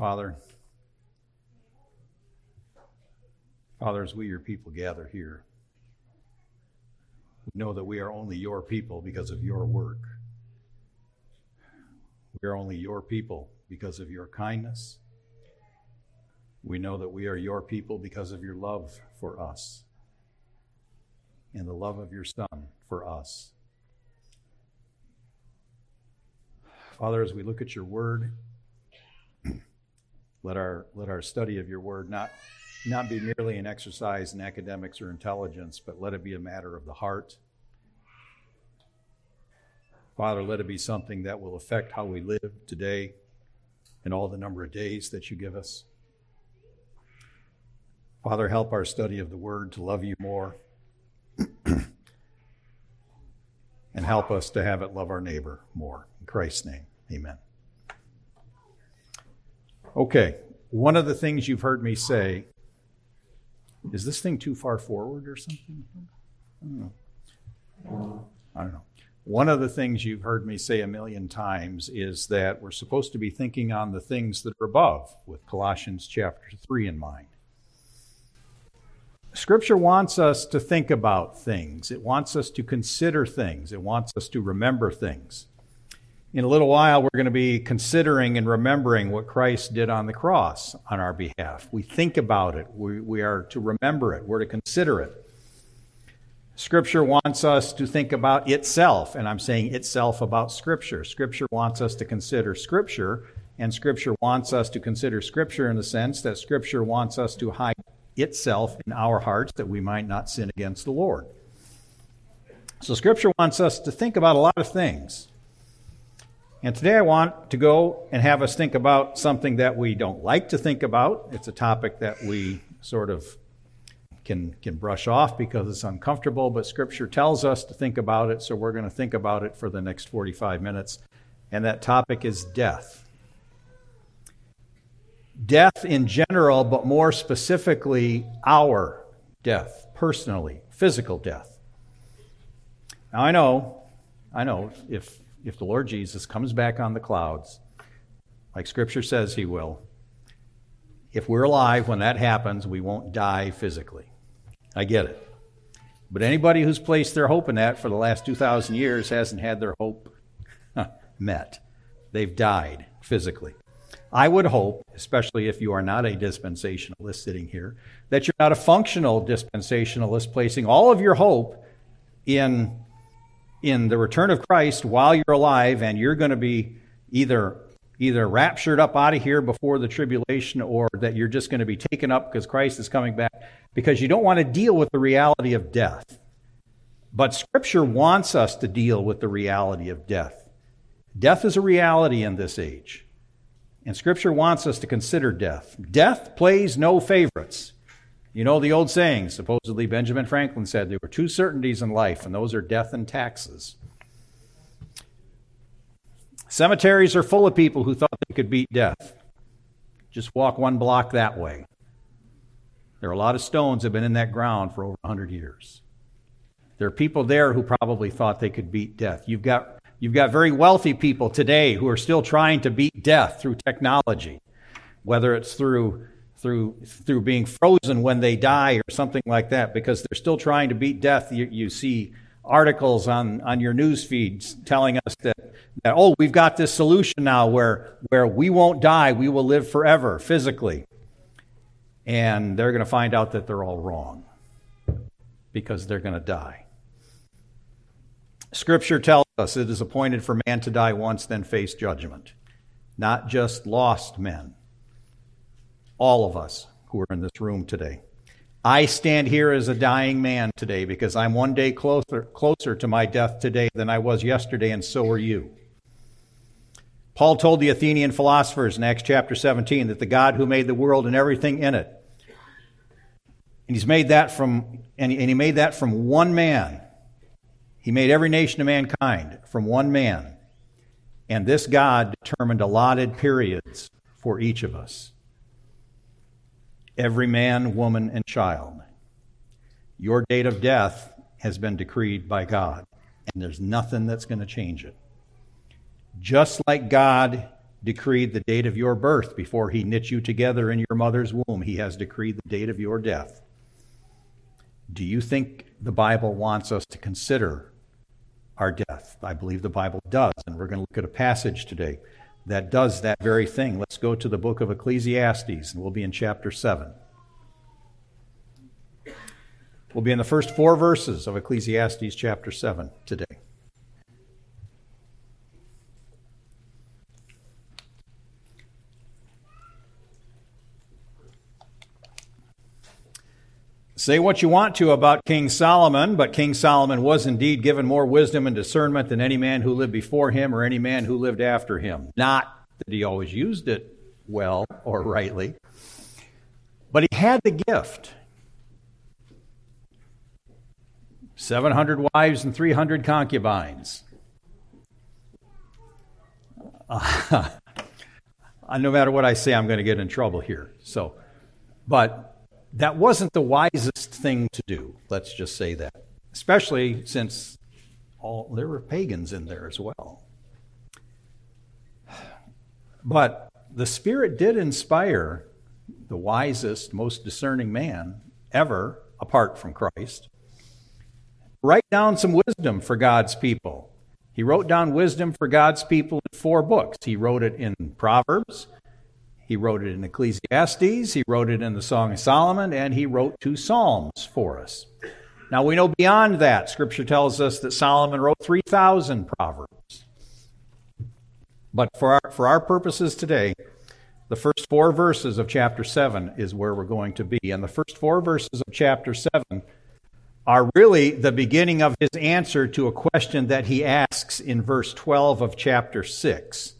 Father, Father, as we, your people, gather here, we know that we are only your people because of your work. We are only your people because of your kindness. We know that we are your people because of your love for us and the love of your Son for us. Father, as we look at your word, let our, let our study of your word not, not be merely an exercise in academics or intelligence, but let it be a matter of the heart. Father, let it be something that will affect how we live today and all the number of days that you give us. Father, help our study of the word to love you more and help us to have it love our neighbor more. In Christ's name, amen. Okay, one of the things you've heard me say is this thing too far forward or something? I don't know. I don't know. One of the things you've heard me say a million times is that we're supposed to be thinking on the things that are above, with Colossians chapter 3 in mind. Scripture wants us to think about things. It wants us to consider things. It wants us to remember things. In a little while, we're going to be considering and remembering what Christ did on the cross on our behalf. We think about it. We, we are to remember it. We're to consider it. Scripture wants us to think about itself, and I'm saying itself about Scripture. Scripture wants us to consider Scripture, and Scripture wants us to consider Scripture in the sense that Scripture wants us to hide itself in our hearts that we might not sin against the Lord. So, Scripture wants us to think about a lot of things. And today I want to go and have us think about something that we don't like to think about. It's a topic that we sort of can, can brush off because it's uncomfortable, but Scripture tells us to think about it, so we're going to think about it for the next 45 minutes. And that topic is death. Death in general, but more specifically, our death, personally, physical death. Now, I know, I know, if if the Lord Jesus comes back on the clouds, like Scripture says he will, if we're alive when that happens, we won't die physically. I get it. But anybody who's placed their hope in that for the last 2,000 years hasn't had their hope met. They've died physically. I would hope, especially if you are not a dispensationalist sitting here, that you're not a functional dispensationalist placing all of your hope in in the return of Christ while you're alive and you're going to be either either raptured up out of here before the tribulation or that you're just going to be taken up because Christ is coming back because you don't want to deal with the reality of death. But scripture wants us to deal with the reality of death. Death is a reality in this age. And scripture wants us to consider death. Death plays no favorites. You know the old saying, supposedly Benjamin Franklin said there were two certainties in life, and those are death and taxes. Cemeteries are full of people who thought they could beat death. Just walk one block that way. There are a lot of stones that have been in that ground for over 100 years. There are people there who probably thought they could beat death. You've got, you've got very wealthy people today who are still trying to beat death through technology, whether it's through through through being frozen when they die or something like that because they're still trying to beat death. You, you see articles on, on your news feeds telling us that, that oh we've got this solution now where where we won't die. We will live forever physically. And they're going to find out that they're all wrong because they're going to die. Scripture tells us it is appointed for man to die once then face judgment. Not just lost men all of us who are in this room today. I stand here as a dying man today because I'm one day closer, closer to my death today than I was yesterday, and so are you. Paul told the Athenian philosophers in Acts chapter 17 that the God who made the world and everything in it, and he's made that from, and he made that from one man. He made every nation of mankind from one man. And this God determined allotted periods for each of us every man, woman, and child. Your date of death has been decreed by God, and there's nothing that's going to change it. Just like God decreed the date of your birth before he knit you together in your mother's womb. He has decreed the date of your death. Do you think the Bible wants us to consider our death? I believe the Bible does, and we're going to look at a passage today that does that very thing. Let's go to the book of Ecclesiastes, and we'll be in chapter 7. We'll be in the first four verses of Ecclesiastes chapter 7 today. Say what you want to about King Solomon, but King Solomon was indeed given more wisdom and discernment than any man who lived before him or any man who lived after him. Not that he always used it well or rightly, but he had the gift. 700 wives and 300 concubines. Uh, no matter what I say, I'm going to get in trouble here. So, but that wasn't the wisest thing to do. Let's just say that, especially since all there were pagans in there as well. But the Spirit did inspire the wisest, most discerning man ever, apart from Christ, write down some wisdom for God's people. He wrote down wisdom for God's people in four books. He wrote it in Proverbs, he wrote it in Ecclesiastes, he wrote it in the Song of Solomon, and he wrote two Psalms for us. Now we know beyond that, Scripture tells us that Solomon wrote 3,000 Proverbs. But for our, for our purposes today, the first four verses of chapter 7 is where we're going to be. And the first four verses of chapter 7 are really the beginning of his answer to a question that he asks in verse 12 of chapter 6.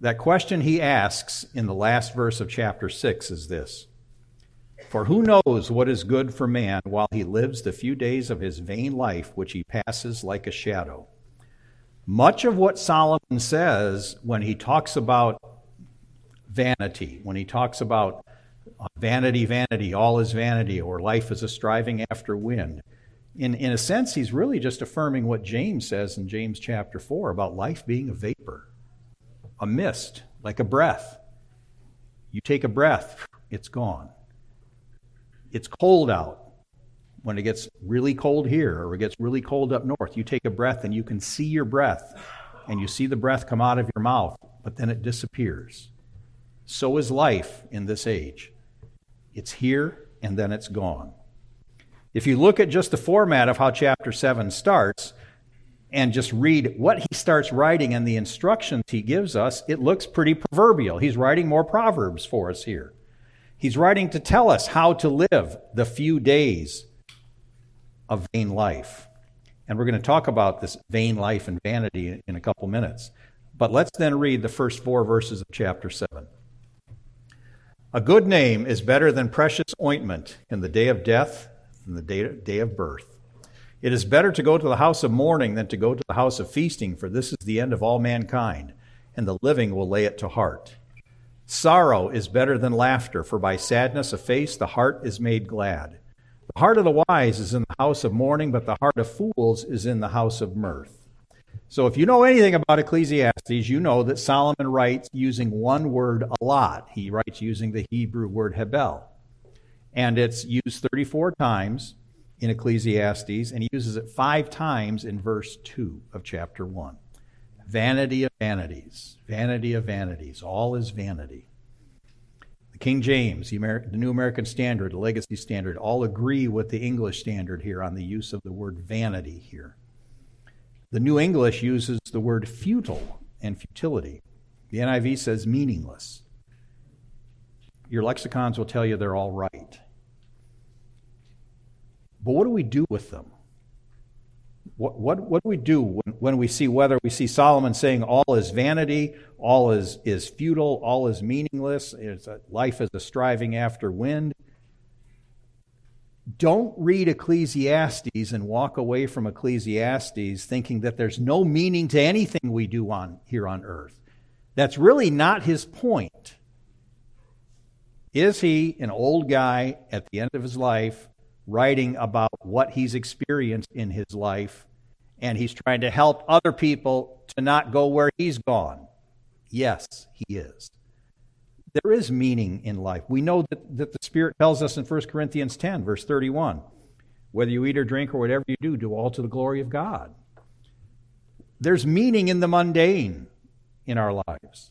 That question he asks in the last verse of chapter 6 is this For who knows what is good for man while he lives the few days of his vain life which he passes like a shadow? Much of what Solomon says when he talks about vanity, when he talks about uh, vanity, vanity, all is vanity, or life is a striving after wind, in, in a sense, he's really just affirming what James says in James chapter 4 about life being a vapor a mist, like a breath. You take a breath, it's gone. It's cold out. When it gets really cold here or it gets really cold up north, you take a breath and you can see your breath and you see the breath come out of your mouth, but then it disappears. So is life in this age. It's here and then it's gone. If you look at just the format of how chapter 7 starts, and just read what he starts writing and the instructions he gives us, it looks pretty proverbial. He's writing more proverbs for us here. He's writing to tell us how to live the few days of vain life. And we're going to talk about this vain life and vanity in a couple minutes. But let's then read the first four verses of chapter 7. A good name is better than precious ointment in the day of death and the day of birth. It is better to go to the house of mourning than to go to the house of feasting, for this is the end of all mankind, and the living will lay it to heart. Sorrow is better than laughter, for by sadness of face the heart is made glad. The heart of the wise is in the house of mourning, but the heart of fools is in the house of mirth. So, if you know anything about Ecclesiastes, you know that Solomon writes using one word a lot. He writes using the Hebrew word hebel. And it's used 34 times in Ecclesiastes, and he uses it five times in verse 2 of chapter 1. Vanity of vanities, vanity of vanities, all is vanity. The King James, the, New American Standard, the Legacy Standard, all agree with the English Standard here on the use of the word vanity here. The New English uses the word futile and futility. The NIV says meaningless. Your lexicons will tell you they're all right. But what do we do with them? What, what, what do we do when, when we see whether we see Solomon saying all is vanity, all is, is futile, all is meaningless, a, life is a striving after wind? Don't read Ecclesiastes and walk away from Ecclesiastes thinking that there's no meaning to anything we do on, here on earth. That's really not his point. Is he an old guy at the end of his life writing about what he's experienced in his life, and he's trying to help other people to not go where he's gone. Yes, he is. There is meaning in life. We know that, that the Spirit tells us in 1 Corinthians 10, verse 31 whether you eat or drink or whatever you do, do all to the glory of God. There's meaning in the mundane in our lives.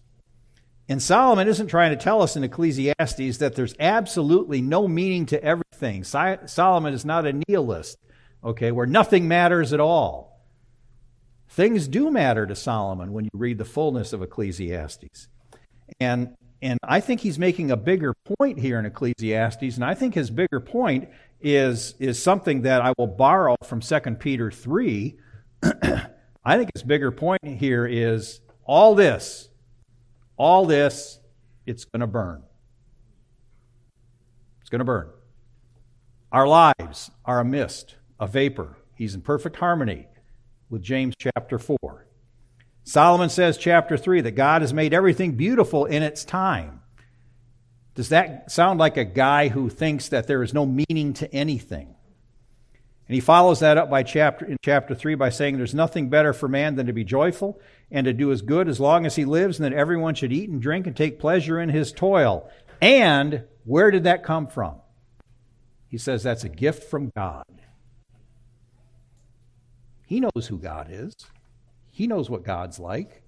And Solomon isn't trying to tell us in Ecclesiastes that there's absolutely no meaning to everything. Solomon is not a nihilist, okay, where nothing matters at all. Things do matter to Solomon when you read the fullness of Ecclesiastes. And and I think he's making a bigger point here in Ecclesiastes, and I think his bigger point is is something that I will borrow from 2 Peter 3. I think his bigger point here is all this all this, it's going to burn. It's going to burn. Our lives are a mist, a vapor. He's in perfect harmony with James chapter 4. Solomon says, chapter 3, that God has made everything beautiful in its time. Does that sound like a guy who thinks that there is no meaning to anything? And he follows that up by chapter in chapter 3 by saying there's nothing better for man than to be joyful and to do his good as long as he lives, and that everyone should eat and drink and take pleasure in his toil. And where did that come from? He says that's a gift from God. He knows who God is. He knows what God's like.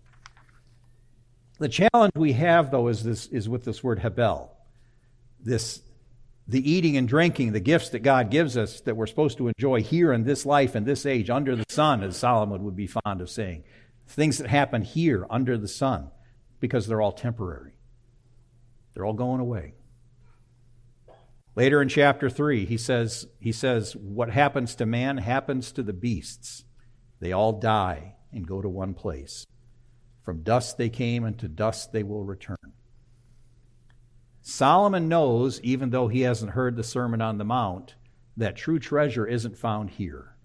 The challenge we have, though, is this is with this word hebel. This the eating and drinking, the gifts that God gives us that we're supposed to enjoy here in this life and this age under the sun, as Solomon would be fond of saying. Things that happen here under the sun because they're all temporary. They're all going away. Later in chapter 3, he says, he says, What happens to man happens to the beasts. They all die and go to one place. From dust they came, and to dust they will return. Solomon knows, even though he hasn't heard the Sermon on the Mount, that true treasure isn't found here.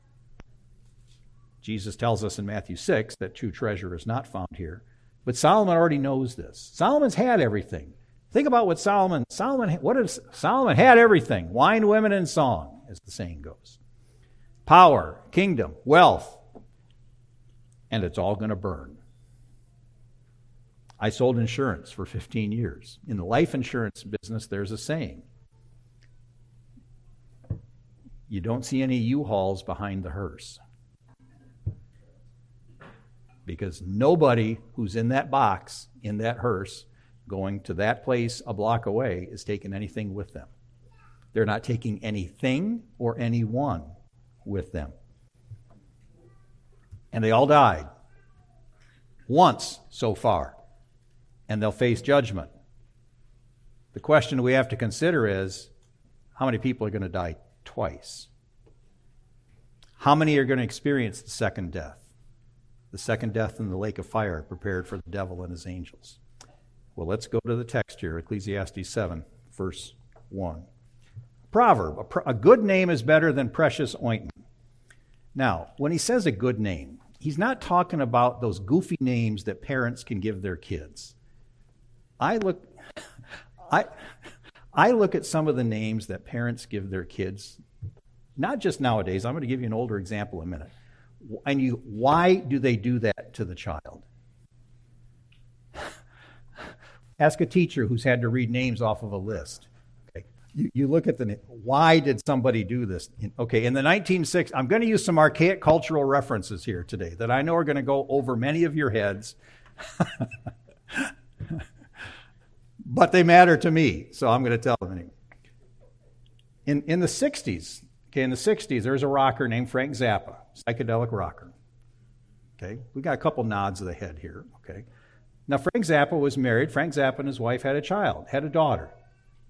Jesus tells us in Matthew 6 that true treasure is not found here. But Solomon already knows this. Solomon's had everything. Think about what Solomon Solomon what is Solomon had everything. Wine, women and song, as the saying goes. Power, kingdom, wealth. And it's all going to burn. I sold insurance for 15 years. In the life insurance business, there's a saying you don't see any U Hauls behind the hearse. Because nobody who's in that box, in that hearse, going to that place a block away is taking anything with them. They're not taking anything or anyone with them. And they all died. Once so far and they'll face judgment. The question we have to consider is how many people are going to die twice? How many are going to experience the second death? The second death in the lake of fire prepared for the devil and his angels. Well, let's go to the text here Ecclesiastes 7, verse 1. Proverb a, a good name is better than precious ointment. Now, when he says a good name, he's not talking about those goofy names that parents can give their kids. I look, I, I look at some of the names that parents give their kids, not just nowadays. I'm going to give you an older example in a minute. And you, why do they do that to the child? Ask a teacher who's had to read names off of a list. Okay. You, you look at the name. why did somebody do this? Okay, in the 1960s, I'm going to use some archaic cultural references here today that I know are going to go over many of your heads. but they matter to me, so I'm going to tell them anyway. In, in the 60s, okay, in the 60s, there's a rocker named Frank Zappa, psychedelic rocker. Okay, we got a couple nods of the head here, okay. Now, Frank Zappa was married. Frank Zappa and his wife had a child, had a daughter.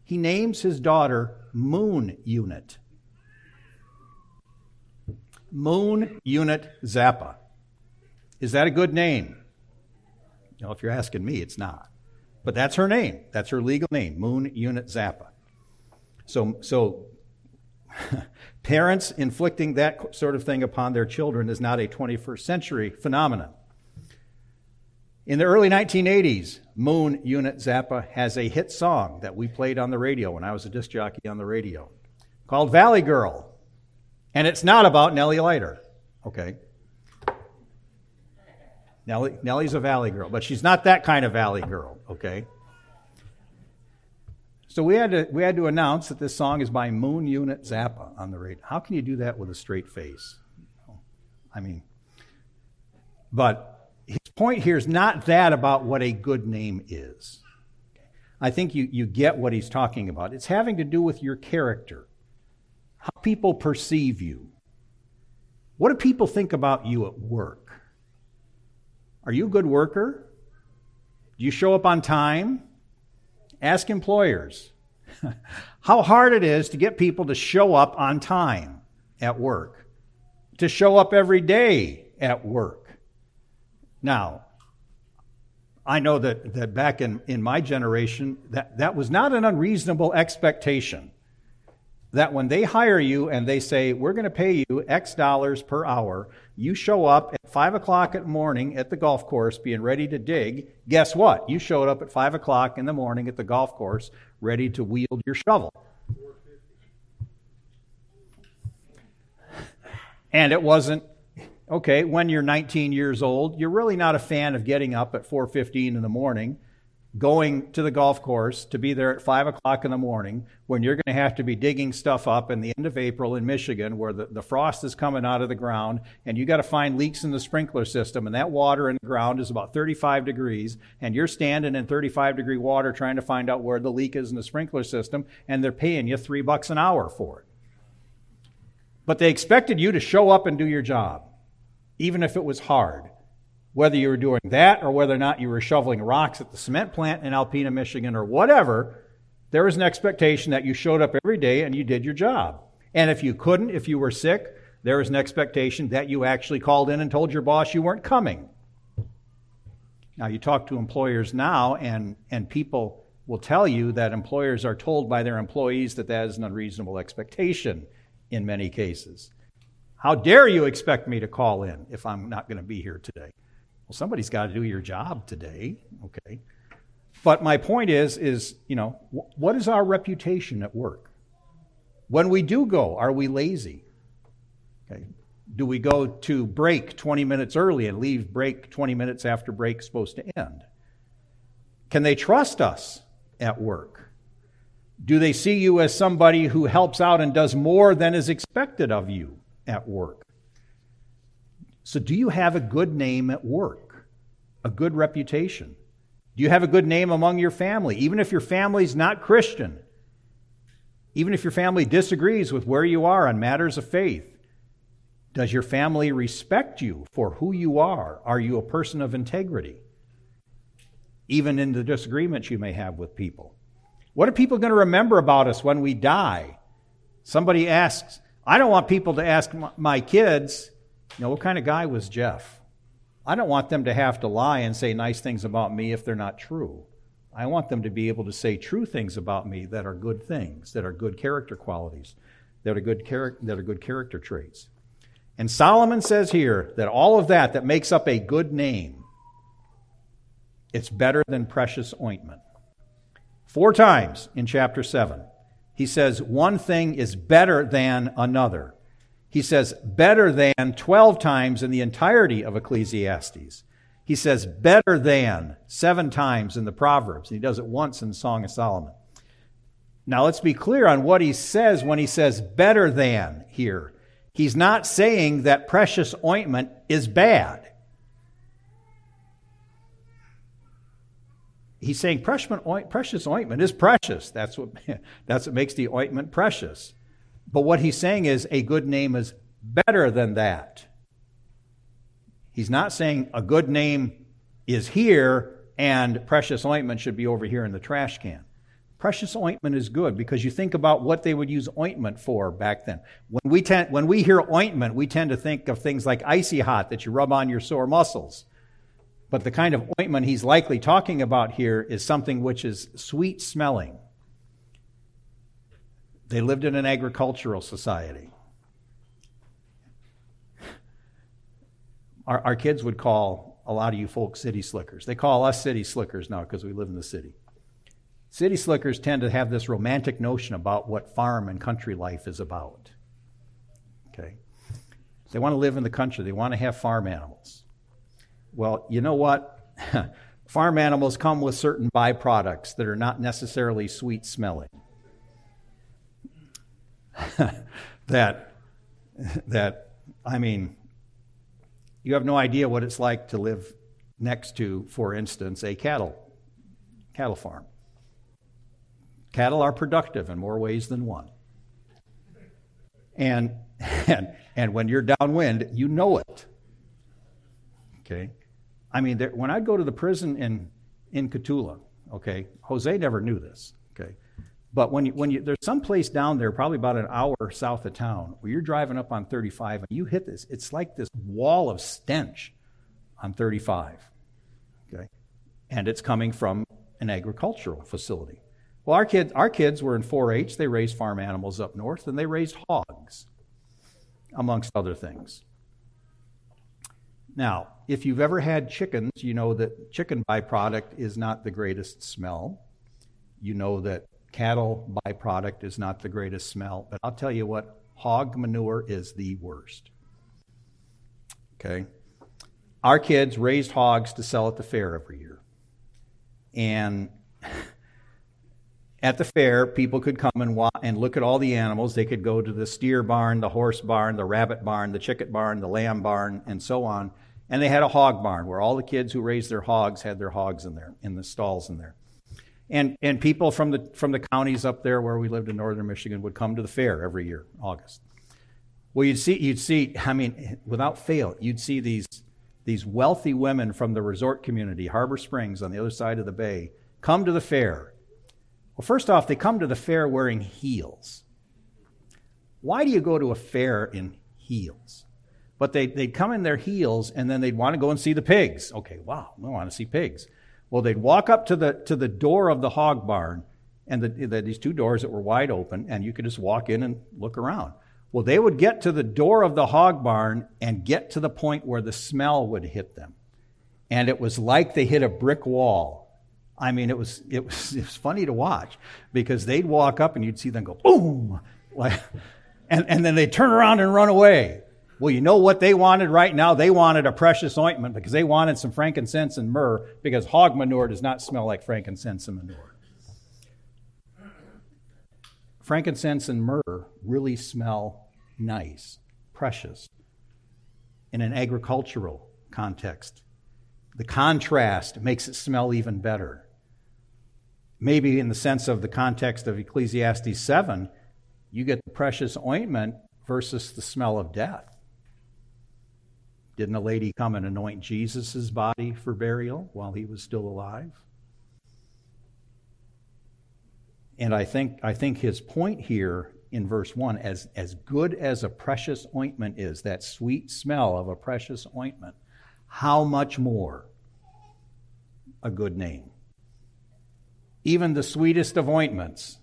He names his daughter Moon Unit. Moon Unit Zappa. Is that a good name? You know, if you're asking me, it's not. But that's her name. That's her legal name, Moon Unit Zappa. So, so parents inflicting that sort of thing upon their children is not a 21st century phenomenon. In the early 1980s, Moon Unit Zappa has a hit song that we played on the radio when I was a disc jockey on the radio called Valley Girl. And it's not about Nellie Leiter, okay? Nellie, Nellie's a valley girl, but she's not that kind of valley girl, okay? So we had to we had to announce that this song is by Moon Unit Zappa on the radio. How can you do that with a straight face? I mean, but his point here is not that about what a good name is. I think you, you get what he's talking about. It's having to do with your character, how people perceive you. What do people think about you at work? Are you a good worker? Do you show up on time? Ask employers how hard it is to get people to show up on time at work, to show up every day at work. Now, I know that, that back in, in my generation, that, that was not an unreasonable expectation that when they hire you and they say, we're going to pay you X dollars per hour, you show up at 5 o'clock the morning at the golf course being ready to dig. Guess what? You showed up at 5 o'clock in the morning at the golf course ready to wield your shovel. And it wasn't okay when you're 19 years old you're really not a fan of getting up at 4.15 in the morning going to the golf course to be there at 5 o'clock in the morning when you're going to have to be digging stuff up in the end of April in Michigan where the, the frost is coming out of the ground and you got to find leaks in the sprinkler system and that water in the ground is about 35 degrees and you're standing in 35 degree water trying to find out where the leak is in the sprinkler system and they're paying you three bucks an hour for it. But they expected you to show up and do your job, even if it was hard whether you were doing that or whether or not you were shoveling rocks at the cement plant in Alpena, Michigan, or whatever, there was an expectation that you showed up every day and you did your job. And if you couldn't, if you were sick, there was an expectation that you actually called in and told your boss you weren't coming. Now, you talk to employers now, and, and people will tell you that employers are told by their employees that that is an unreasonable expectation in many cases. How dare you expect me to call in if I'm not going to be here today? Well, somebody's got to do your job today, okay? But my point is, is you know, what is our reputation at work? When we do go, are we lazy? Okay. Do we go to break 20 minutes early and leave break 20 minutes after break's supposed to end? Can they trust us at work? Do they see you as somebody who helps out and does more than is expected of you at work? So, do you have a good name at work? A good reputation? Do you have a good name among your family? Even if your family's not Christian, even if your family disagrees with where you are on matters of faith, does your family respect you for who you are? Are you a person of integrity? Even in the disagreements you may have with people. What are people going to remember about us when we die? Somebody asks, I don't want people to ask my kids, you know, what kind of guy was Jeff? I don't want them to have to lie and say nice things about me if they're not true. I want them to be able to say true things about me that are good things, that are good character qualities, that are good, char- that are good character traits. And Solomon says here that all of that that makes up a good name, it's better than precious ointment. Four times in chapter 7, he says one thing is better than another. He says better than 12 times in the entirety of Ecclesiastes. He says better than seven times in the Proverbs. And he does it once in the Song of Solomon. Now let's be clear on what he says when he says better than here. He's not saying that precious ointment is bad. He's saying precious ointment is precious. That's what, that's what makes the ointment precious. But what he's saying is a good name is better than that. He's not saying a good name is here and precious ointment should be over here in the trash can. Precious ointment is good because you think about what they would use ointment for back then. When we, tend, when we hear ointment, we tend to think of things like icy hot that you rub on your sore muscles. But the kind of ointment he's likely talking about here is something which is sweet smelling. They lived in an agricultural society. Our, our kids would call a lot of you folks city slickers. They call us city slickers now because we live in the city. City slickers tend to have this romantic notion about what farm and country life is about. Okay? They want to live in the country, they want to have farm animals. Well, you know what? Farm animals come with certain byproducts that are not necessarily sweet smelling. that, that, I mean, you have no idea what it's like to live next to, for instance, a cattle cattle farm. Cattle are productive in more ways than one. And, and, and when you're downwind, you know it. Okay? I mean, there, when I go to the prison in, in Cotulla, okay, Jose never knew this? But when you, when you, there's some place down there, probably about an hour south of town, where you're driving up on 35 and you hit this, it's like this wall of stench on 35, okay? And it's coming from an agricultural facility. Well, our kids, our kids were in 4 H. They raised farm animals up north, and they raised hogs, amongst other things. Now, if you've ever had chickens, you know that chicken byproduct is not the greatest smell. You know that cattle byproduct is not the greatest smell. But I'll tell you what, hog manure is the worst. Okay? Our kids raised hogs to sell at the fair every year. And at the fair, people could come and, wa- and look at all the animals. They could go to the steer barn, the horse barn, the rabbit barn, the chicken barn, the lamb barn, and so on. And they had a hog barn where all the kids who raised their hogs had their hogs in there, in the stalls in there. And, and people from the, from the counties up there where we lived in northern Michigan would come to the fair every year, August. Well, you'd see, you'd see, I mean, without fail, you'd see these these wealthy women from the resort community, Harbor Springs on the other side of the bay, come to the fair. Well, first off, they come to the fair wearing heels. Why do you go to a fair in heels? But they, they'd come in their heels and then they'd want to go and see the pigs. Okay, wow, we want to see pigs. Well, they'd walk up to the, to the door of the hog barn, and the, the, these two doors that were wide open, and you could just walk in and look around. Well, they would get to the door of the hog barn and get to the point where the smell would hit them. And it was like they hit a brick wall. I mean, it was, it was, it was funny to watch because they'd walk up and you'd see them go boom, like, and, and then they'd turn around and run away. Well, you know what they wanted right now? They wanted a precious ointment because they wanted some frankincense and myrrh because hog manure does not smell like frankincense and manure frankincense and myrrh really smell nice, precious in an agricultural context. The contrast makes it smell even better. Maybe in the sense of the context of Ecclesiastes 7, you get the precious ointment versus the smell of death. Didn't a lady come and anoint Jesus' body for burial while he was still alive? And I think, I think his point here in verse 1 as, as good as a precious ointment is, that sweet smell of a precious ointment, how much more a good name? Even the sweetest of ointments,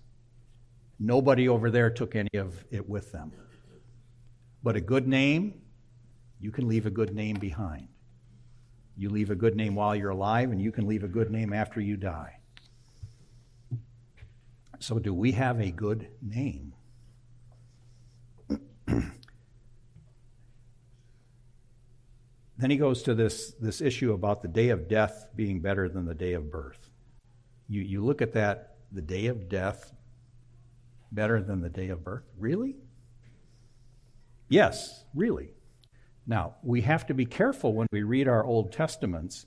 nobody over there took any of it with them. But a good name, you can leave a good name behind. You leave a good name while you're alive, and you can leave a good name after you die. So, do we have a good name? then he goes to this, this issue about the day of death being better than the day of birth. You, you look at that, the day of death better than the day of birth. Really? Yes, really. Now, we have to be careful when we read our Old Testaments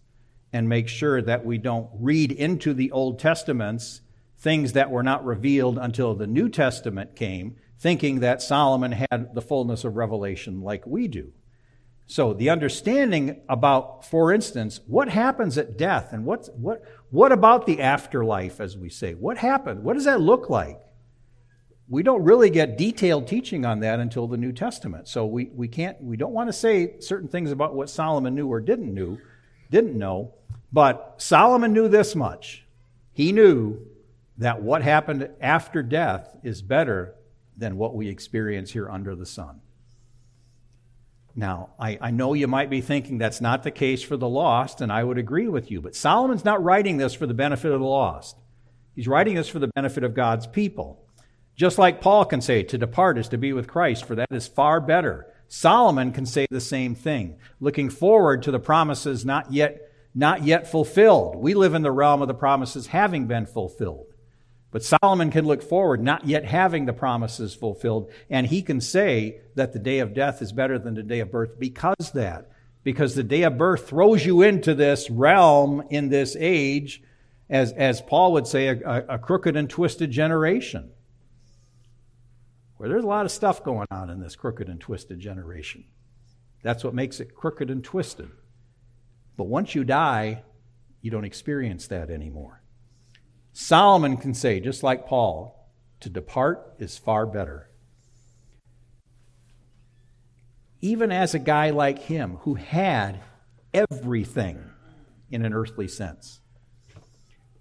and make sure that we don't read into the Old Testaments things that were not revealed until the New Testament came, thinking that Solomon had the fullness of revelation like we do. So the understanding about, for instance, what happens at death and what, what, what about the afterlife, as we say? What happened? What does that look like? We don't really get detailed teaching on that until the New Testament. So we, we can't, we don't want to say certain things about what Solomon knew or didn't knew, didn't know. But Solomon knew this much. He knew that what happened after death is better than what we experience here under the sun. Now, I, I, know you might be thinking that's not the case for the lost, and I would agree with you, but Solomon's not writing this for the benefit of the lost. He's writing this for the benefit of God's people. Just like Paul can say, to depart is to be with Christ, for that is far better. Solomon can say the same thing, looking forward to the promises not yet, not yet fulfilled. We live in the realm of the promises having been fulfilled. But Solomon can look forward, not yet having the promises fulfilled, and he can say that the day of death is better than the day of birth because that. Because the day of birth throws you into this realm in this age, as, as Paul would say, a, a crooked and twisted generation there's a lot of stuff going on in this crooked and twisted generation. That's what makes it crooked and twisted. But once you die, you don't experience that anymore. Solomon can say, just like Paul, to depart is far better. Even as a guy like him who had everything in an earthly sense,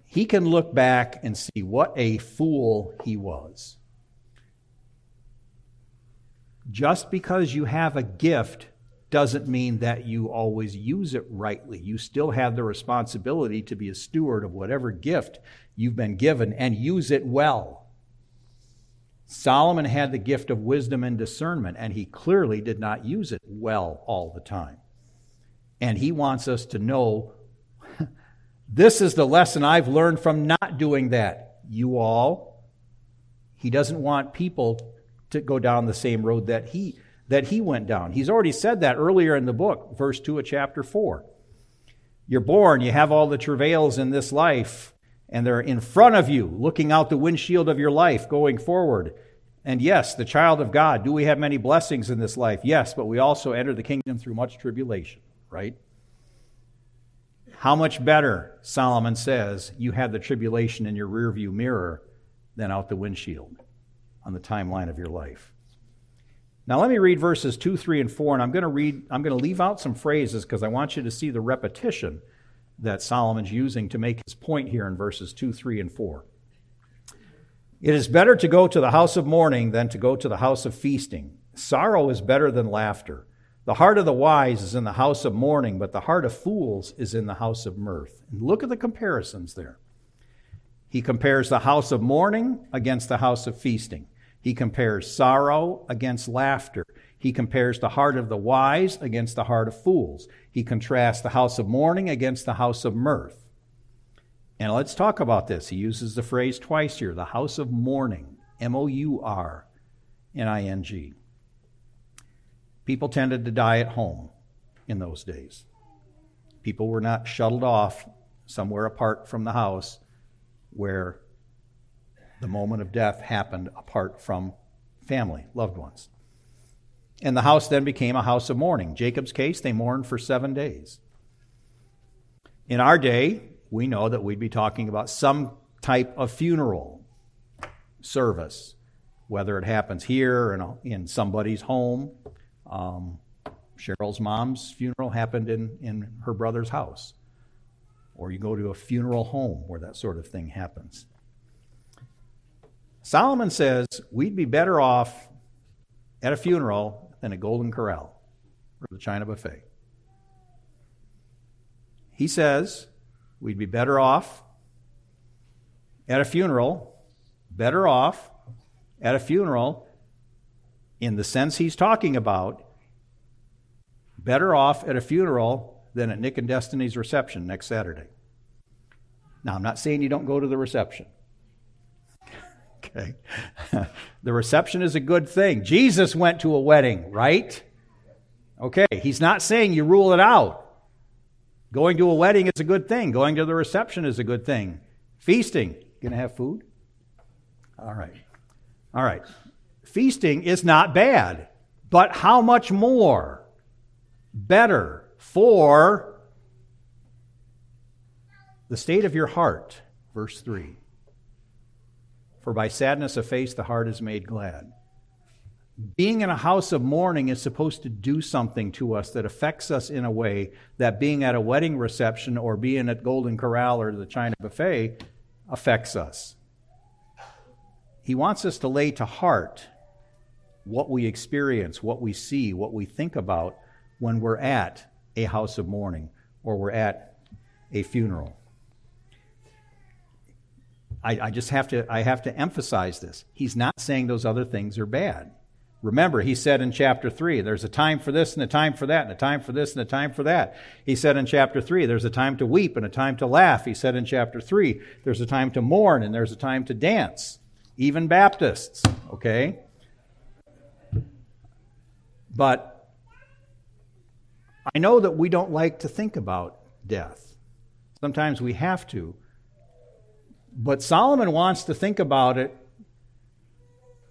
he can look back and see what a fool he was. Just because you have a gift doesn't mean that you always use it rightly. You still have the responsibility to be a steward of whatever gift you've been given and use it well. Solomon had the gift of wisdom and discernment, and he clearly did not use it well all the time. And he wants us to know this is the lesson I've learned from not doing that. You all, he doesn't want people to go down the same road that he that he went down. He's already said that earlier in the book, verse 2 of chapter 4. You're born, you have all the travails in this life, and they're in front of you, looking out the windshield of your life going forward. And yes, the child of God, do we have many blessings in this life? Yes, but we also enter the kingdom through much tribulation, right? How much better, Solomon says, you have the tribulation in your rearview mirror than out the windshield on the timeline of your life. Now let me read verses 2, 3, and 4, and I'm going to read I'm going to leave out some phrases because I want you to see the repetition that Solomon's using to make his point here in verses 2, 3, and 4. It is better to go to the house of mourning than to go to the house of feasting. Sorrow is better than laughter. The heart of the wise is in the house of mourning, but the heart of fools is in the house of mirth. And look at the comparisons there. He compares the house of mourning against the house of feasting. He compares sorrow against laughter. He compares the heart of the wise against the heart of fools. He contrasts the house of mourning against the house of mirth. And let's talk about this. He uses the phrase twice here the house of mourning, M O U R N I N G. People tended to die at home in those days. People were not shuttled off somewhere apart from the house where the moment of death happened apart from family, loved ones. And the house then became a house of mourning. Jacob's case, they mourned for seven days. In our day, we know that we'd be talking about some type of funeral service, whether it happens here or in somebody's home. Um, Cheryl's mom's funeral happened in, in her brother's house. Or you go to a funeral home where that sort of thing happens. Solomon says we'd be better off at a funeral than a Golden Corral or the China Buffet. He says we'd be better off at a funeral, better off at a funeral in the sense he's talking about, better off at a funeral than at Nick and Destiny's reception next Saturday. Now, I'm not saying you don't go to the reception. Okay. the reception is a good thing. Jesus went to a wedding, right? Okay. He's not saying you rule it out. Going to a wedding is a good thing. Going to the reception is a good thing. Feasting. Going to have food? All right. All right. Feasting is not bad, but how much more better for the state of your heart? Verse 3. For by sadness of face the heart is made glad. Being in a house of mourning is supposed to do something to us that affects us in a way that being at a wedding reception or being at Golden Corral or the China Buffet affects us. He wants us to lay to heart what we experience, what we see, what we think about when we're at a house of mourning or we're at a funeral. I, I just have to, I have to emphasize this. He's not saying those other things are bad. Remember, he said in chapter 3, there's a time for this and a time for that, and a time for this and a time for that. He said in chapter 3, there's a time to weep and a time to laugh. He said in chapter 3, there's a time to mourn and there's a time to dance. Even Baptists, okay? But I know that we don't like to think about death. Sometimes we have to. But Solomon wants to think about it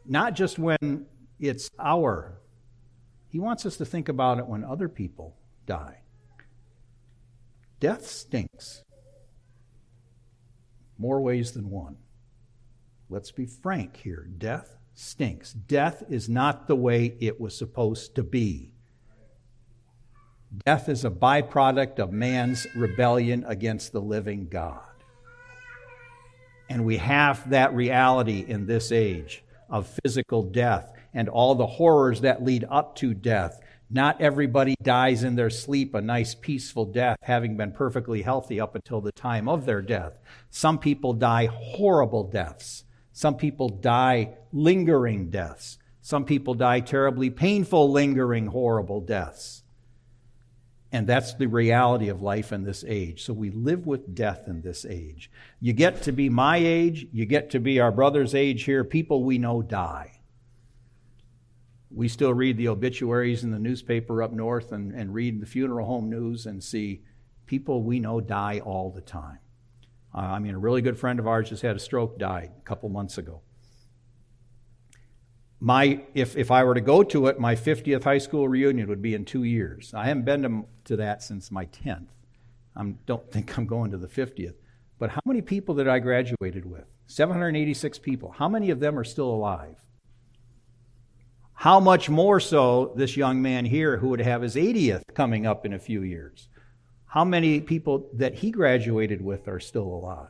not just when it's our. He wants us to think about it when other people die. Death stinks. More ways than one. Let's be frank here. Death stinks. Death is not the way it was supposed to be. Death is a byproduct of man's rebellion against the living God. And we have that reality in this age of physical death and all the horrors that lead up to death. Not everybody dies in their sleep a nice, peaceful death, having been perfectly healthy up until the time of their death. Some people die horrible deaths. Some people die lingering deaths. Some people die terribly painful, lingering, horrible deaths. And that's the reality of life in this age. So we live with death in this age. You get to be my age, you get to be our brother's age here, people we know die we still read the obituaries in the newspaper up north and, and read the funeral home news and see people we know die all the time. Uh, I mean, a really good friend of ours just had a stroke, died a couple months ago. My, if, if I were to go to it, my 50th high school reunion would be in two years. I haven't been to, to that since my 10th. I don't think I'm going to the 50th. But how many people did I graduated with? 786 people. How many of them are still alive? How much more so this young man here who would have his 80th coming up in a few years? How many people that he graduated with are still alive?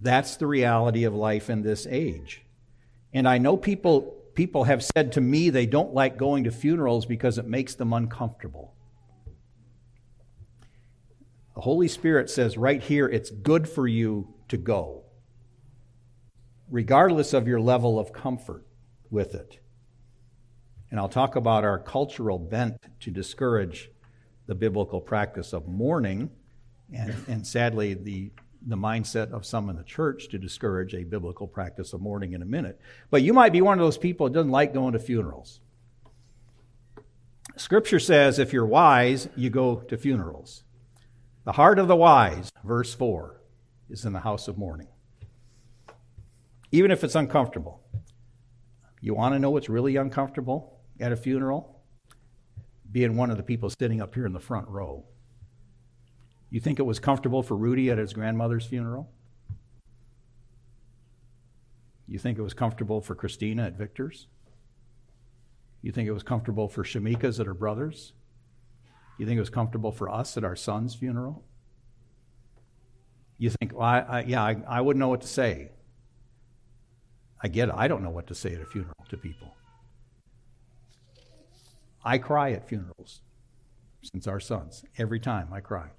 That's the reality of life in this age. And I know people people have said to me they don't like going to funerals because it makes them uncomfortable. The Holy Spirit says right here it's good for you to go, regardless of your level of comfort with it. And I'll talk about our cultural bent to discourage the biblical practice of mourning, and, and sadly, the, the mindset of some in the church to discourage a biblical practice of mourning in a minute. But you might be one of those people that doesn't like going to funerals. Scripture says if you're wise, you go to funerals. The heart of the wise, verse 4, is in the house of mourning. Even if it's uncomfortable. You want to know what's really uncomfortable at a funeral? Being one of the people sitting up here in the front row. You think it was comfortable for Rudy at his grandmother's funeral? You think it was comfortable for Christina at Victor's? You think it was comfortable for Shamika's at her brother's? You think it was comfortable for us at our son's funeral? You think, well, I, I, yeah, I, I wouldn't know what to say. I get it. I don't know what to say at a funeral to people. I cry at funerals since our son's. Every time I cry.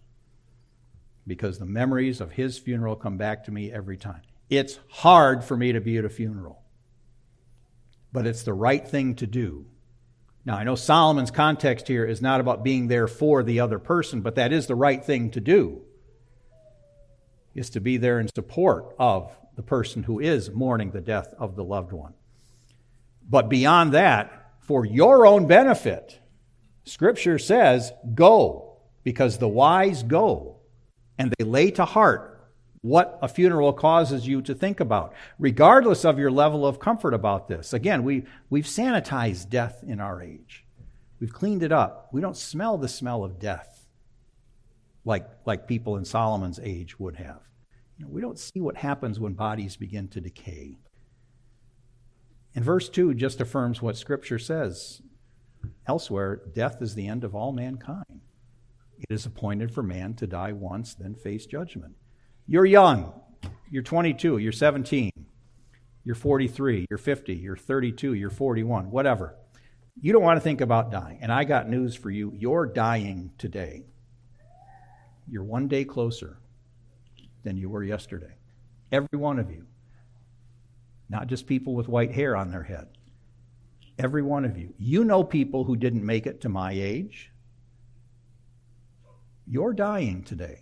Because the memories of his funeral come back to me every time. It's hard for me to be at a funeral, but it's the right thing to do. Now, I know Solomon's context here is not about being there for the other person, but that is the right thing to do. Is to be there in support of the person who is mourning the death of the loved one. But beyond that, for your own benefit, Scripture says, go, because the wise go, and they lay to heart what a funeral causes you to think about, regardless of your level of comfort about this. Again, we, we've sanitized death in our age. We've cleaned it up. We don't smell the smell of death like, like people in Solomon's age would have. You know, we don't see what happens when bodies begin to decay. And verse 2 just affirms what Scripture says elsewhere death is the end of all mankind. It is appointed for man to die once, then face judgment. You're young. You're 22. You're 17. You're 43. You're 50. You're 32. You're 41. Whatever. You don't want to think about dying. And I got news for you. You're dying today. You're one day closer than you were yesterday. Every one of you. Not just people with white hair on their head. Every one of you. You know people who didn't make it to my age. You're dying today.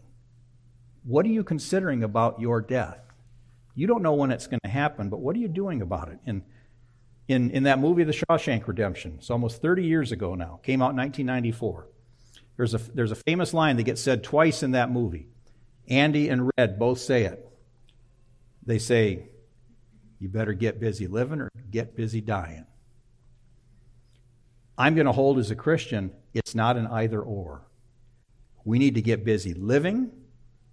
What are you considering about your death? You don't know when it's going to happen, but what are you doing about it? And in, in that movie, The Shawshank Redemption, it's almost 30 years ago now, came out in 1994. There's a, there's a famous line that gets said twice in that movie. Andy and Red both say it. They say, You better get busy living or get busy dying. I'm going to hold as a Christian, it's not an either or. We need to get busy living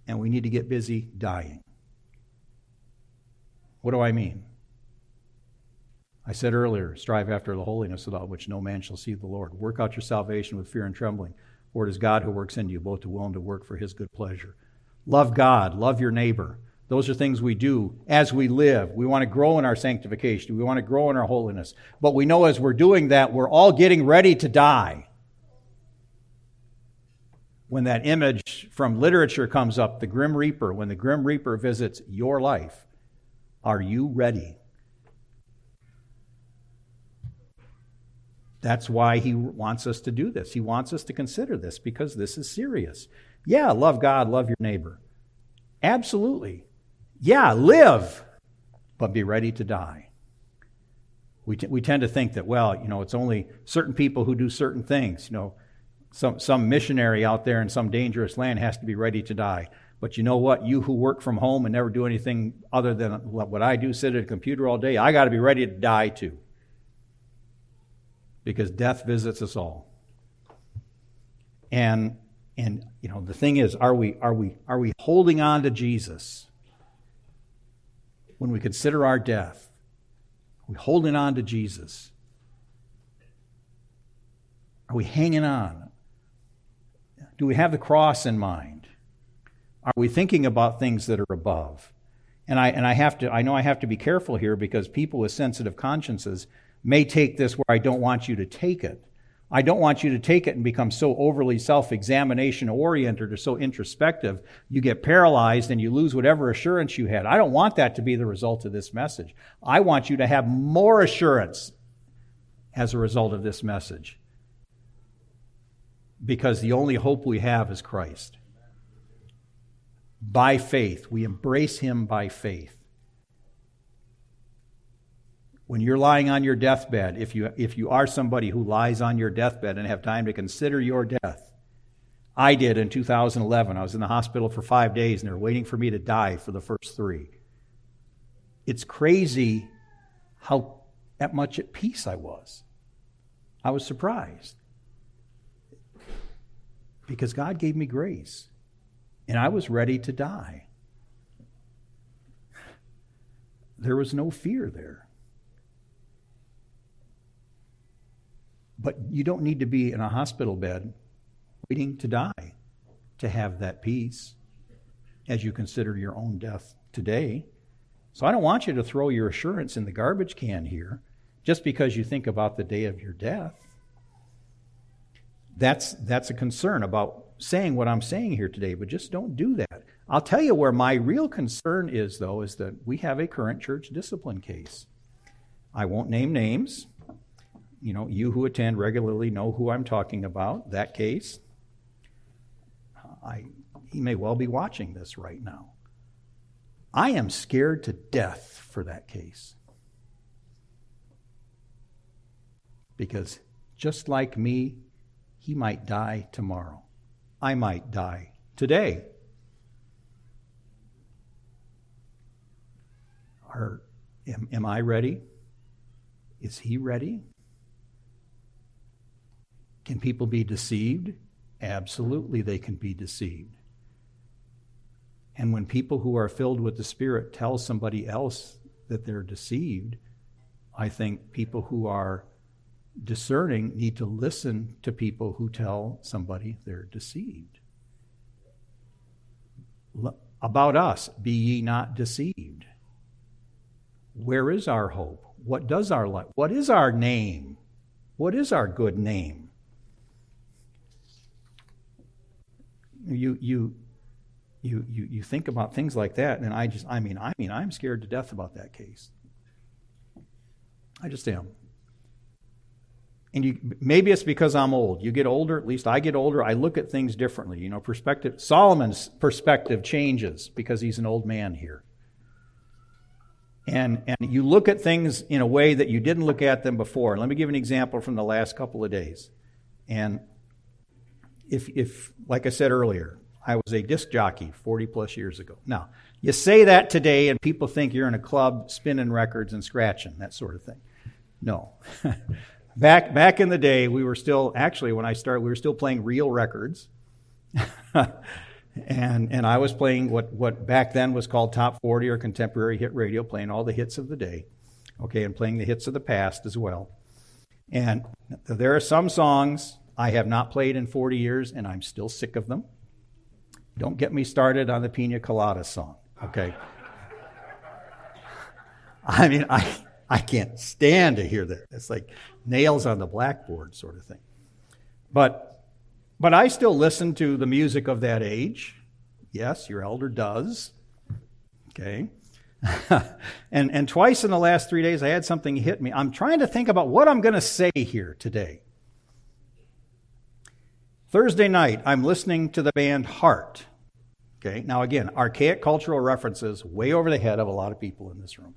and we need to get busy dying. What do I mean? I said earlier, strive after the holiness without which no man shall see the Lord. Work out your salvation with fear and trembling, for it is God who works in you, both to will and to work for his good pleasure. Love God, love your neighbor. Those are things we do as we live. We want to grow in our sanctification. We want to grow in our holiness. But we know as we're doing that, we're all getting ready to die. When that image from literature comes up, the Grim Reaper, when the Grim Reaper visits your life, are you ready? That's why he wants us to do this. He wants us to consider this because this is serious. Yeah, love God, love your neighbor. Absolutely. Yeah, live, but be ready to die. We, t- we tend to think that, well, you know, it's only certain people who do certain things. You know, some, some missionary out there in some dangerous land has to be ready to die. But you know what? You who work from home and never do anything other than what I do, sit at a computer all day, I got to be ready to die too because death visits us all. And and you know the thing is are we are we are we holding on to Jesus when we consider our death? Are we holding on to Jesus? Are we hanging on? Do we have the cross in mind? Are we thinking about things that are above? And I and I have to I know I have to be careful here because people with sensitive consciences may take this where I don't want you to take it. I don't want you to take it and become so overly self examination oriented or so introspective, you get paralyzed and you lose whatever assurance you had. I don't want that to be the result of this message. I want you to have more assurance as a result of this message. Because the only hope we have is Christ. By faith, we embrace Him by faith when you're lying on your deathbed, if you, if you are somebody who lies on your deathbed and have time to consider your death, I did in 2011. I was in the hospital for five days and they were waiting for me to die for the first three. It's crazy how at much at peace I was. I was surprised because God gave me grace and I was ready to die. There was no fear there. But you don't need to be in a hospital bed waiting to die to have that peace as you consider your own death today. So I don't want you to throw your assurance in the garbage can here just because you think about the day of your death. That's, that's a concern about saying what I'm saying here today, but just don't do that. I'll tell you where my real concern is, though, is that we have a current church discipline case. I won't name names, you know, you who attend regularly know who I'm talking about, that case. I, he may well be watching this right now. I am scared to death for that case. Because just like me, he might die tomorrow. I might die today. Are, am, am I ready? Is he ready? Can people be deceived? Absolutely, they can be deceived. And when people who are filled with the Spirit tell somebody else that they're deceived, I think people who are discerning need to listen to people who tell somebody they're deceived. About us, be ye not deceived. Where is our hope? What does our life? What is our name? What is our good name? you you you you you think about things like that, and I just I mean I mean I'm scared to death about that case. I just am. And you, maybe it's because I'm old. You get older, at least I get older, I look at things differently. You know, perspective, Solomon's perspective changes because he's an old man here. And, and you look at things in a way that you didn't look at them before. let me give an example from the last couple of days. And if, if, like I said earlier, I was a disc jockey 40 plus years ago. Now, you say that today, and people think you're in a club spinning records and scratching, that sort of thing. No. back back in the day, we were still actually when I started, we were still playing real records, and and I was playing what what back then was called top forty or contemporary hit radio, playing all the hits of the day, okay, and playing the hits of the past as well. And there are some songs I have not played in 40 years, and I'm still sick of them. Don't get me started on the Pina Colada song, okay? I mean, I I can't stand to hear that. It's like nails on the blackboard sort of thing. But, but I still listen to the music of that age. Yes, your elder does. Okay. and, and twice in the last three days, I had something hit me. I'm trying to think about what I'm going to say here today. Thursday night, I'm listening to the band Heart. Okay, now again, archaic cultural references way over the head of a lot of people in this room.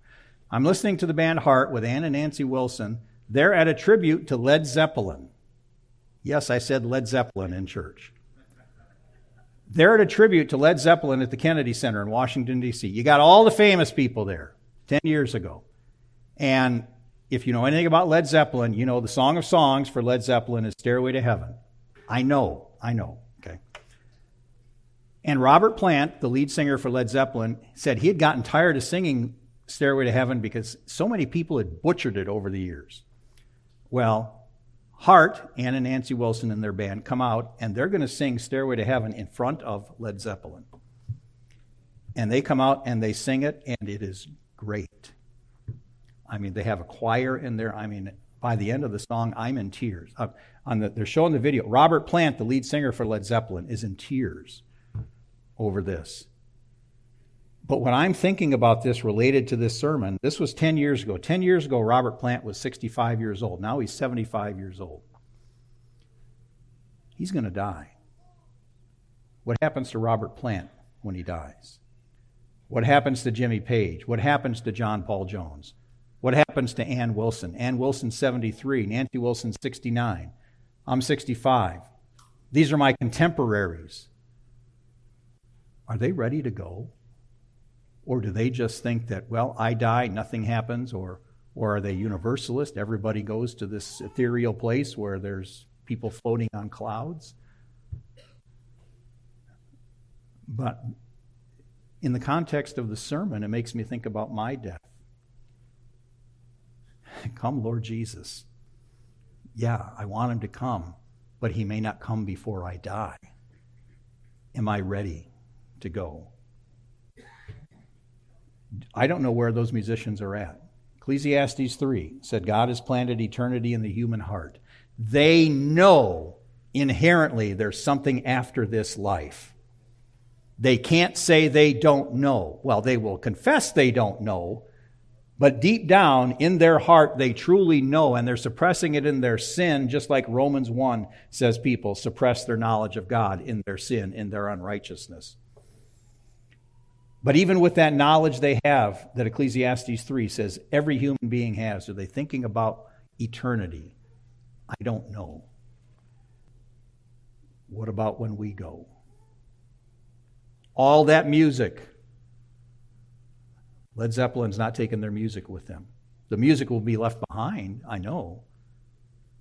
I'm listening to the band Heart with Ann and Nancy Wilson. They're at a tribute to Led Zeppelin. Yes, I said Led Zeppelin in church. They're at a tribute to Led Zeppelin at the Kennedy Center in Washington, D.C. You got all the famous people there 10 years ago. And if you know anything about Led Zeppelin, you know the Song of Songs for Led Zeppelin is Stairway to Heaven. I know, I know, okay. And Robert Plant, the lead singer for Led Zeppelin, said he had gotten tired of singing Stairway to Heaven because so many people had butchered it over the years. Well, Heart, Ann and Nancy Wilson and their band come out and they're going to sing Stairway to Heaven in front of Led Zeppelin. And they come out and they sing it, and it is great. I mean, they have a choir in there. I mean, by the end of the song, I'm in tears. Uh, on the, they're showing the video. Robert Plant, the lead singer for Led Zeppelin, is in tears over this. But when I'm thinking about this related to this sermon, this was 10 years ago. 10 years ago, Robert Plant was 65 years old. Now he's 75 years old. He's going to die. What happens to Robert Plant when he dies? What happens to Jimmy Page? What happens to John Paul Jones? What happens to Ann Wilson? Ann Wilson, 73. Nancy Wilson, 69. I'm 65. These are my contemporaries. Are they ready to go? Or do they just think that, well, I die, nothing happens? Or, or are they universalist? Everybody goes to this ethereal place where there's people floating on clouds? But in the context of the sermon, it makes me think about my death. Come, Lord Jesus. Yeah, I want him to come, but he may not come before I die. Am I ready to go? I don't know where those musicians are at. Ecclesiastes 3 said God has planted eternity in the human heart. They know inherently there's something after this life. They can't say they don't know. Well, they will confess they don't know, but deep down in their heart, they truly know, and they're suppressing it in their sin, just like Romans 1 says people suppress their knowledge of God in their sin, in their unrighteousness. But even with that knowledge they have, that Ecclesiastes 3 says every human being has, are they thinking about eternity? I don't know. What about when we go? All that music. Led Zeppelin's not taking their music with them. The music will be left behind, I know.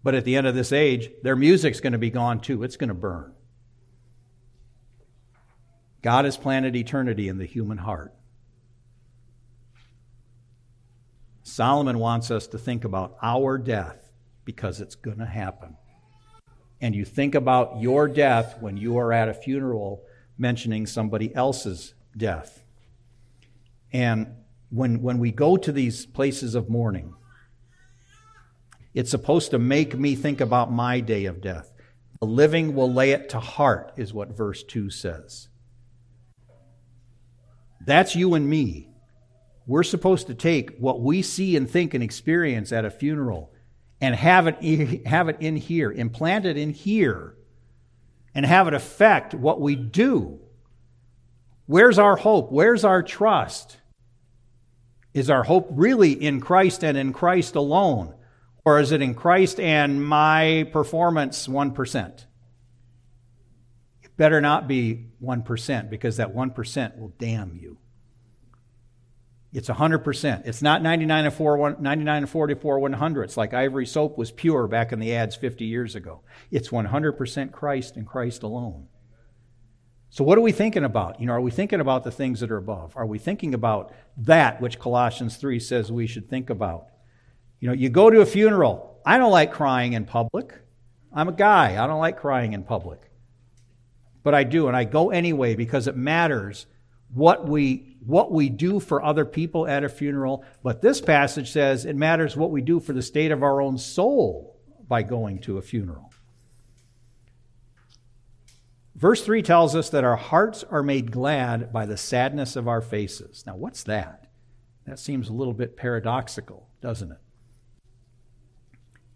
But at the end of this age, their music's going to be gone too. It's going to burn. God has planted eternity in the human heart. Solomon wants us to think about our death because it's going to happen. And you think about your death when you are at a funeral mentioning somebody else's death. And when, when we go to these places of mourning, it's supposed to make me think about my day of death. The living will lay it to heart, is what verse 2 says. That's you and me. We're supposed to take what we see and think and experience at a funeral and have it, have it in here, implant it in here, and have it affect what we do. Where's our hope? Where's our trust? Is our hope really in Christ and in Christ alone? Or is it in Christ and my performance 1%? Better not be 1% because that 1% will damn you. It's 100%. It's not 99 and, 4, 99 and 44 100. It's like ivory soap was pure back in the ads 50 years ago. It's 100% Christ and Christ alone. So, what are we thinking about? You know, are we thinking about the things that are above? Are we thinking about that which Colossians 3 says we should think about? You know, you go to a funeral. I don't like crying in public. I'm a guy. I don't like crying in public. But I do, and I go anyway because it matters what we what we do for other people at a funeral. But this passage says it matters what we do for the state of our own soul by going to a funeral. Verse 3 tells us that our hearts are made glad by the sadness of our faces. Now, what's that? That seems a little bit paradoxical, doesn't it?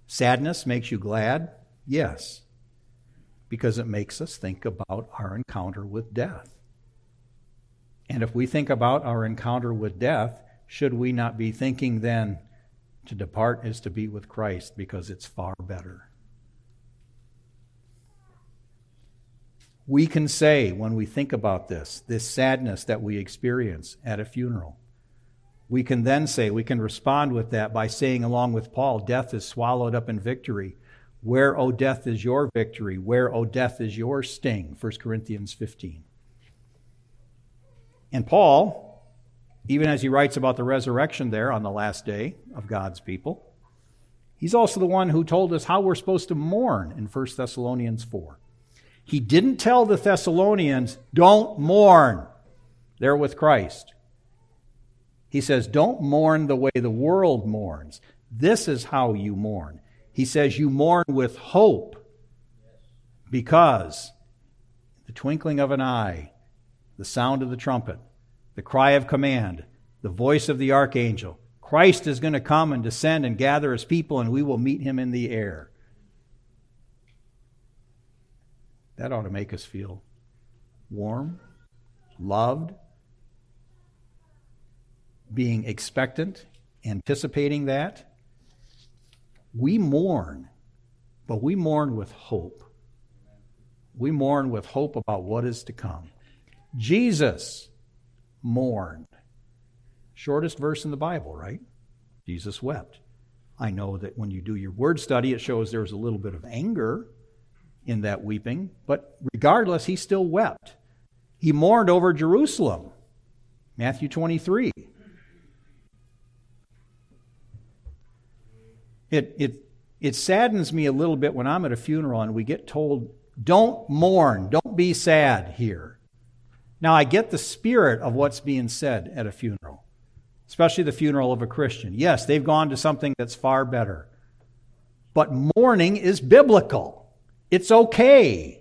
Sadness makes you glad? Yes, because it makes us think about our encounter with death. And if we think about our encounter with death, should we not be thinking then to depart is to be with Christ because it's far better? We can say when we think about this, this sadness that we experience at a funeral, we can then say, we can respond with that by saying, along with Paul, death is swallowed up in victory. Where, O death, is your victory? Where, O death, is your sting? 1 Corinthians 15. And Paul, even as he writes about the resurrection there on the last day of God's people, he's also the one who told us how we're supposed to mourn in 1 Thessalonians 4. He didn't tell the Thessalonians, don't mourn. They're with Christ. He says, don't mourn the way the world mourns. This is how you mourn. He says, you mourn with hope because the twinkling of an eye, the sound of the trumpet, the cry of command, the voice of the archangel. Christ is going to come and descend and gather his people, and we will meet him in the air. That ought to make us feel warm, loved, being expectant, anticipating that. We mourn, but we mourn with hope. We mourn with hope about what is to come. Jesus mourned. Shortest verse in the Bible, right? Jesus wept. I know that when you do your word study, it shows there was a little bit of anger in that weeping, but regardless, he still wept. He mourned over Jerusalem. Matthew 23. It, it, it saddens me a little bit when I'm at a funeral and we get told, don't mourn, don't be sad here. Now, I get the spirit of what's being said at a funeral, especially the funeral of a Christian. Yes, they've gone to something that's far better. But mourning is biblical, it's okay.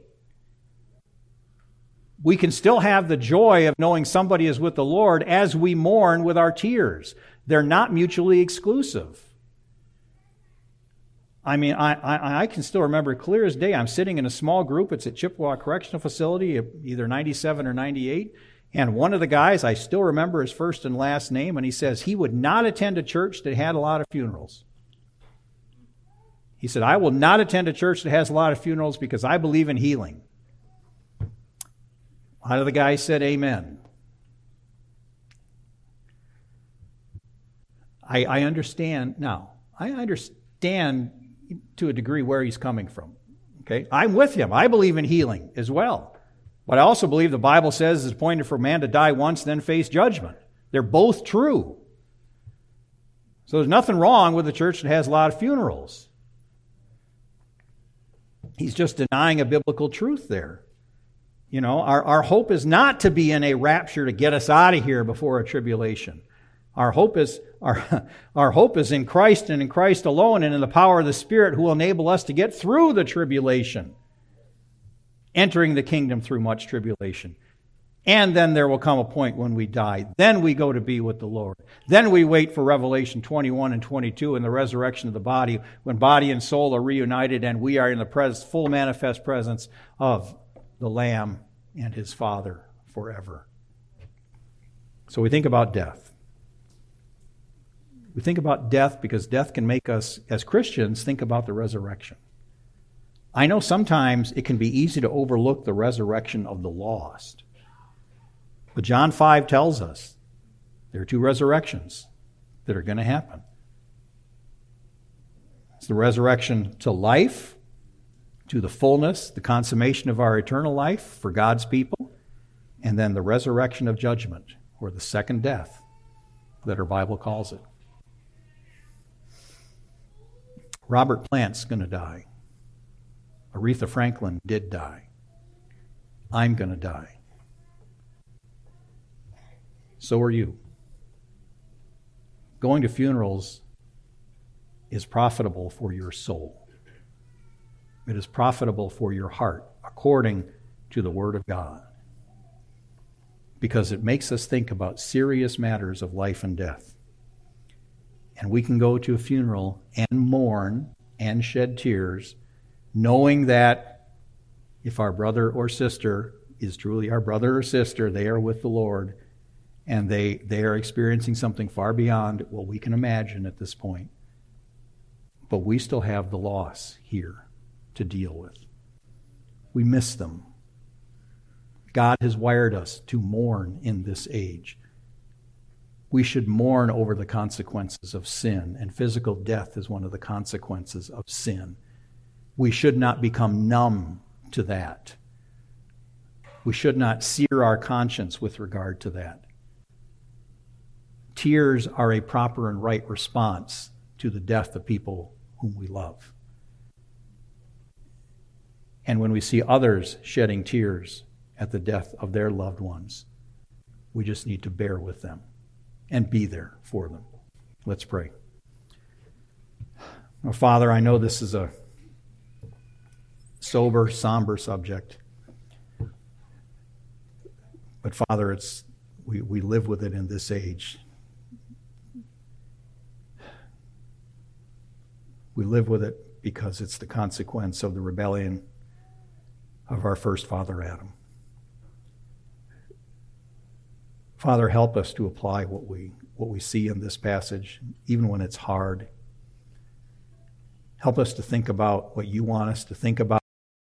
We can still have the joy of knowing somebody is with the Lord as we mourn with our tears. They're not mutually exclusive. I mean, I, I, I, can still remember clear as day. I'm sitting in a small group. It's at Chippewa Correctional Facility, either 97 or 98. And one of the guys, I still remember his first and last name, and he says he would not attend a church that had a lot of funerals. He said, I will not attend a church that has a lot of funerals because I believe in healing. One of the guys said, Amen. I, I understand now. I understand to a degree where he's coming from. Okay? I'm with him. I believe in healing as well. But I also believe the Bible says it's appointed for man to die once, then face judgment. They're both true. So there's nothing wrong with a church that has a lot of funerals. He's just denying a biblical truth there. You know, our, our hope is not to be in a rapture to get us out of here before a tribulation. Our hope is our, our hope is in Christ and in Christ alone and in the power of the Spirit who will enable us to get through the tribulation, entering the kingdom through much tribulation. And then there will come a point when we die. Then we go to be with the Lord. Then we wait for Revelation 21 and 22 and the resurrection of the body, when body and soul are reunited and we are in the pres- full manifest presence of the Lamb and his Father forever. So we think about death. We think about death because death can make us, as Christians, think about the resurrection. I know sometimes it can be easy to overlook the resurrection of the lost. But John 5 tells us there are two resurrections that are going to happen. It's the resurrection to life, to the fullness, the consummation of our eternal life for God's people, and then the resurrection of judgment, or the second death that our Bible calls it. Robert Plant's going to die. Aretha Franklin did die. I'm going to die. So are you. Going to funerals is profitable for your soul. It is profitable for your heart, according to the Word of God, because it makes us think about serious matters of life and death. And we can go to a funeral and mourn and shed tears, knowing that if our brother or sister is truly our brother or sister, they are with the Lord and they, they are experiencing something far beyond what we can imagine at this point. But we still have the loss here to deal with. We miss them. God has wired us to mourn in this age. We should mourn over the consequences of sin, and physical death is one of the consequences of sin. We should not become numb to that. We should not sear our conscience with regard to that. Tears are a proper and right response to the death of people whom we love. And when we see others shedding tears at the death of their loved ones, we just need to bear with them and be there for them. Let's pray. Oh, Father, I know this is a sober, somber subject. But Father, it's we, we live with it in this age. We live with it because it's the consequence of the rebellion of our first father, Adam. Father, help us to apply what we, what we see in this passage, even when it's hard. Help us to think about what you want us to think about.